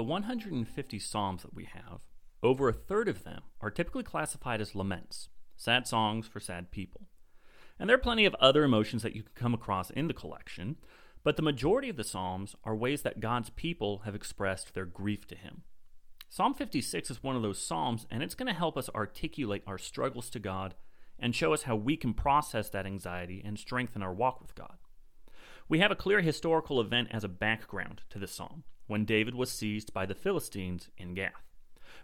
the 150 Psalms that we have, over a third of them are typically classified as laments, sad songs for sad people. And there are plenty of other emotions that you can come across in the collection, but the majority of the Psalms are ways that God's people have expressed their grief to Him. Psalm 56 is one of those Psalms, and it's going to help us articulate our struggles to God and show us how we can process that anxiety and strengthen our walk with God. We have a clear historical event as a background to this psalm when David was seized by the Philistines in Gath.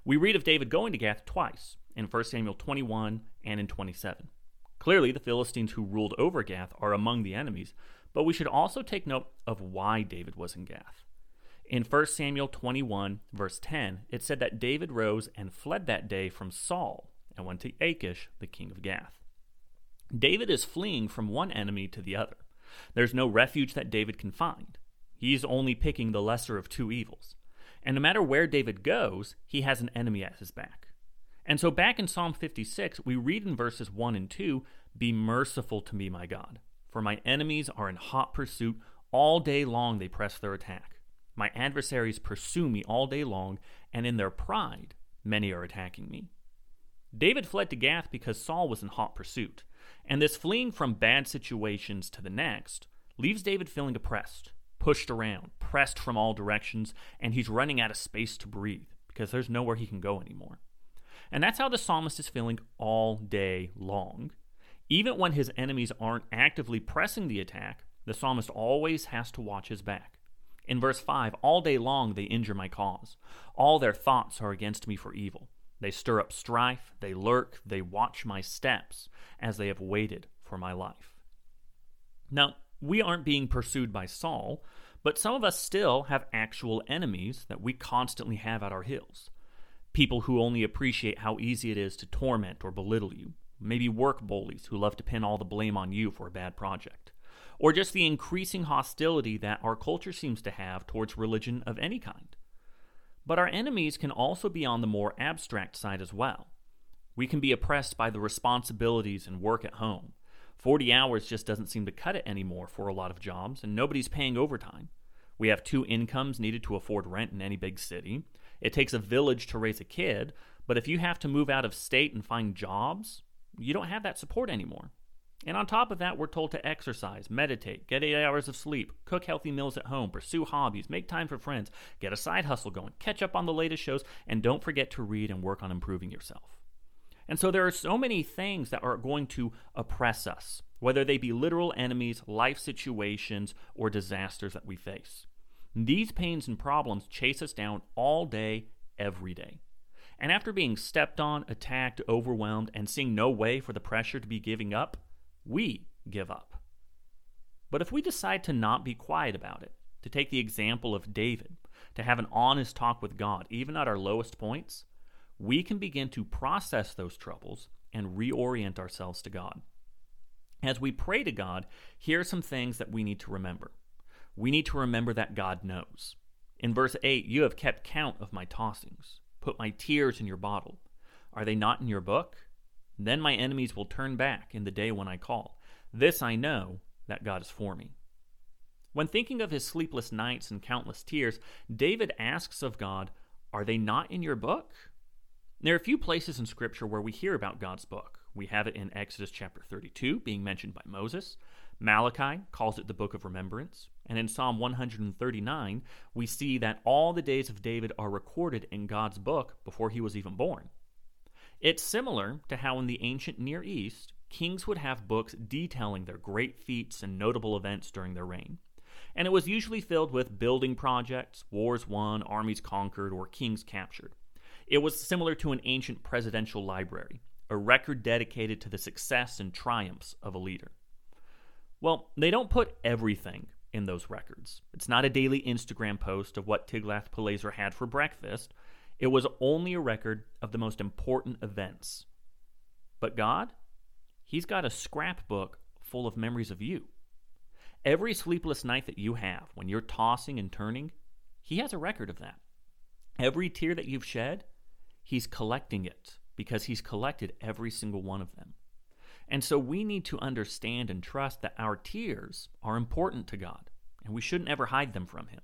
We read of David going to Gath twice, in 1 Samuel 21 and in 27. Clearly, the Philistines who ruled over Gath are among the enemies, but we should also take note of why David was in Gath. In 1 Samuel 21, verse 10, it said that David rose and fled that day from Saul and went to Achish, the king of Gath. David is fleeing from one enemy to the other. There's no refuge that David can find. He's only picking the lesser of two evils. And no matter where David goes, he has an enemy at his back. And so back in Psalm 56, we read in verses 1 and 2 Be merciful to me, my God, for my enemies are in hot pursuit. All day long they press their attack. My adversaries pursue me all day long, and in their pride many are attacking me. David fled to Gath because Saul was in hot pursuit, and this fleeing from bad situations to the next leaves David feeling oppressed pushed around, pressed from all directions, and he's running out of space to breathe because there's nowhere he can go anymore. And that's how the psalmist is feeling all day long. Even when his enemies aren't actively pressing the attack, the psalmist always has to watch his back. In verse 5, all day long they injure my cause. All their thoughts are against me for evil. They stir up strife, they lurk, they watch my steps as they have waited for my life. Now, we aren't being pursued by Saul, but some of us still have actual enemies that we constantly have at our heels. People who only appreciate how easy it is to torment or belittle you. Maybe work bullies who love to pin all the blame on you for a bad project. Or just the increasing hostility that our culture seems to have towards religion of any kind. But our enemies can also be on the more abstract side as well. We can be oppressed by the responsibilities and work at home 40 hours just doesn't seem to cut it anymore for a lot of jobs, and nobody's paying overtime. We have two incomes needed to afford rent in any big city. It takes a village to raise a kid, but if you have to move out of state and find jobs, you don't have that support anymore. And on top of that, we're told to exercise, meditate, get eight hours of sleep, cook healthy meals at home, pursue hobbies, make time for friends, get a side hustle going, catch up on the latest shows, and don't forget to read and work on improving yourself. And so there are so many things that are going to oppress us, whether they be literal enemies, life situations, or disasters that we face. These pains and problems chase us down all day, every day. And after being stepped on, attacked, overwhelmed, and seeing no way for the pressure to be giving up, we give up. But if we decide to not be quiet about it, to take the example of David, to have an honest talk with God, even at our lowest points, we can begin to process those troubles and reorient ourselves to God. As we pray to God, here are some things that we need to remember. We need to remember that God knows. In verse 8, you have kept count of my tossings, put my tears in your bottle. Are they not in your book? Then my enemies will turn back in the day when I call. This I know that God is for me. When thinking of his sleepless nights and countless tears, David asks of God, Are they not in your book? There are a few places in Scripture where we hear about God's book. We have it in Exodus chapter 32, being mentioned by Moses. Malachi calls it the book of remembrance. And in Psalm 139, we see that all the days of David are recorded in God's book before he was even born. It's similar to how in the ancient Near East, kings would have books detailing their great feats and notable events during their reign. And it was usually filled with building projects, wars won, armies conquered, or kings captured. It was similar to an ancient presidential library, a record dedicated to the success and triumphs of a leader. Well, they don't put everything in those records. It's not a daily Instagram post of what Tiglath-Pileser had for breakfast. It was only a record of the most important events. But God, He's got a scrapbook full of memories of you. Every sleepless night that you have when you're tossing and turning, He has a record of that. Every tear that you've shed, He's collecting it because He's collected every single one of them. And so we need to understand and trust that our tears are important to God, and we shouldn't ever hide them from Him.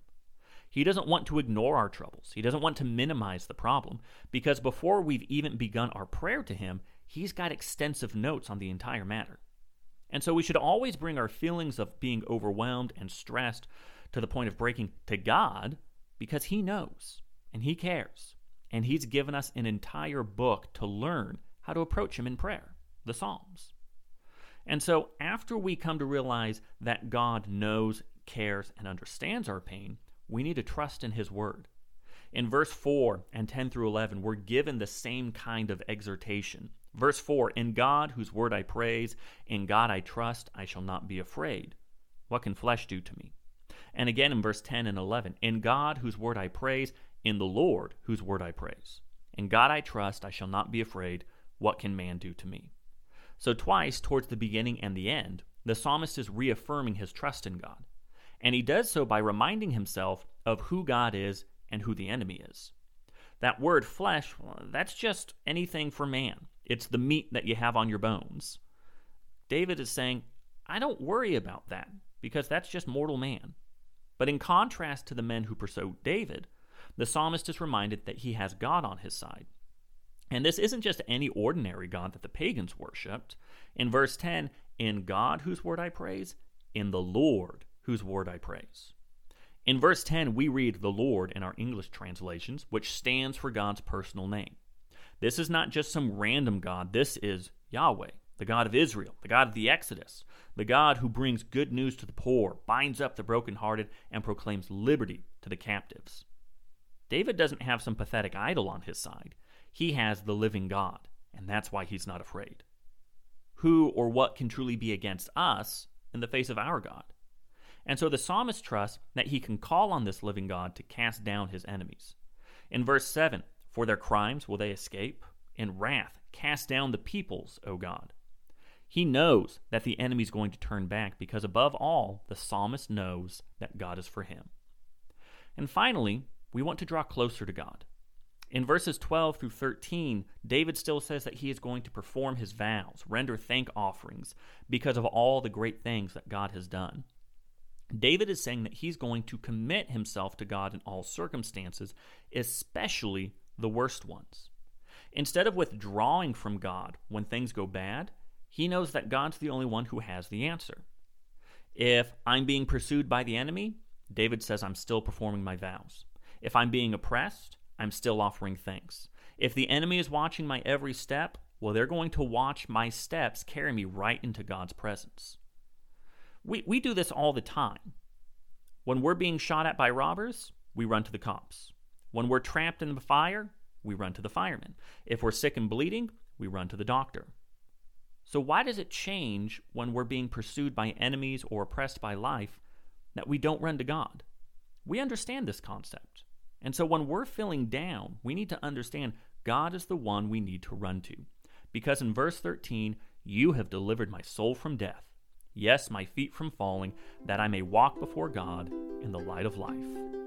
He doesn't want to ignore our troubles. He doesn't want to minimize the problem because before we've even begun our prayer to Him, He's got extensive notes on the entire matter. And so we should always bring our feelings of being overwhelmed and stressed to the point of breaking to God because He knows and He cares. And He's given us an entire book to learn how to approach Him in prayer, the Psalms. And so after we come to realize that God knows, cares, and understands our pain, we need to trust in His Word. In verse 4 and 10 through 11, we're given the same kind of exhortation. Verse 4 In God, whose word I praise, in God I trust, I shall not be afraid. What can flesh do to me? And again in verse 10 and 11 In God, whose word I praise, in the Lord, whose word I praise. In God I trust, I shall not be afraid. What can man do to me? So, twice towards the beginning and the end, the psalmist is reaffirming his trust in God. And he does so by reminding himself of who God is and who the enemy is. That word flesh, well, that's just anything for man. It's the meat that you have on your bones. David is saying, I don't worry about that because that's just mortal man. But in contrast to the men who pursue David, the psalmist is reminded that he has God on his side. And this isn't just any ordinary God that the pagans worshipped. In verse 10, in God whose word I praise, in the Lord whose word I praise. In verse 10, we read the Lord in our English translations, which stands for God's personal name. This is not just some random God, this is Yahweh, the God of Israel, the God of the Exodus, the God who brings good news to the poor, binds up the brokenhearted, and proclaims liberty to the captives. David doesn't have some pathetic idol on his side. He has the living God, and that's why he's not afraid. Who or what can truly be against us in the face of our God? And so the psalmist trusts that he can call on this living God to cast down his enemies. In verse 7, for their crimes will they escape? In wrath, cast down the peoples, O God. He knows that the enemy is going to turn back because, above all, the psalmist knows that God is for him. And finally, we want to draw closer to God. In verses 12 through 13, David still says that he is going to perform his vows, render thank offerings, because of all the great things that God has done. David is saying that he's going to commit himself to God in all circumstances, especially the worst ones. Instead of withdrawing from God when things go bad, he knows that God's the only one who has the answer. If I'm being pursued by the enemy, David says I'm still performing my vows. If I'm being oppressed, I'm still offering thanks. If the enemy is watching my every step, well, they're going to watch my steps carry me right into God's presence. We, we do this all the time. When we're being shot at by robbers, we run to the cops. When we're trapped in the fire, we run to the firemen. If we're sick and bleeding, we run to the doctor. So, why does it change when we're being pursued by enemies or oppressed by life that we don't run to God? We understand this concept. And so, when we're feeling down, we need to understand God is the one we need to run to. Because in verse 13, you have delivered my soul from death yes, my feet from falling, that I may walk before God in the light of life.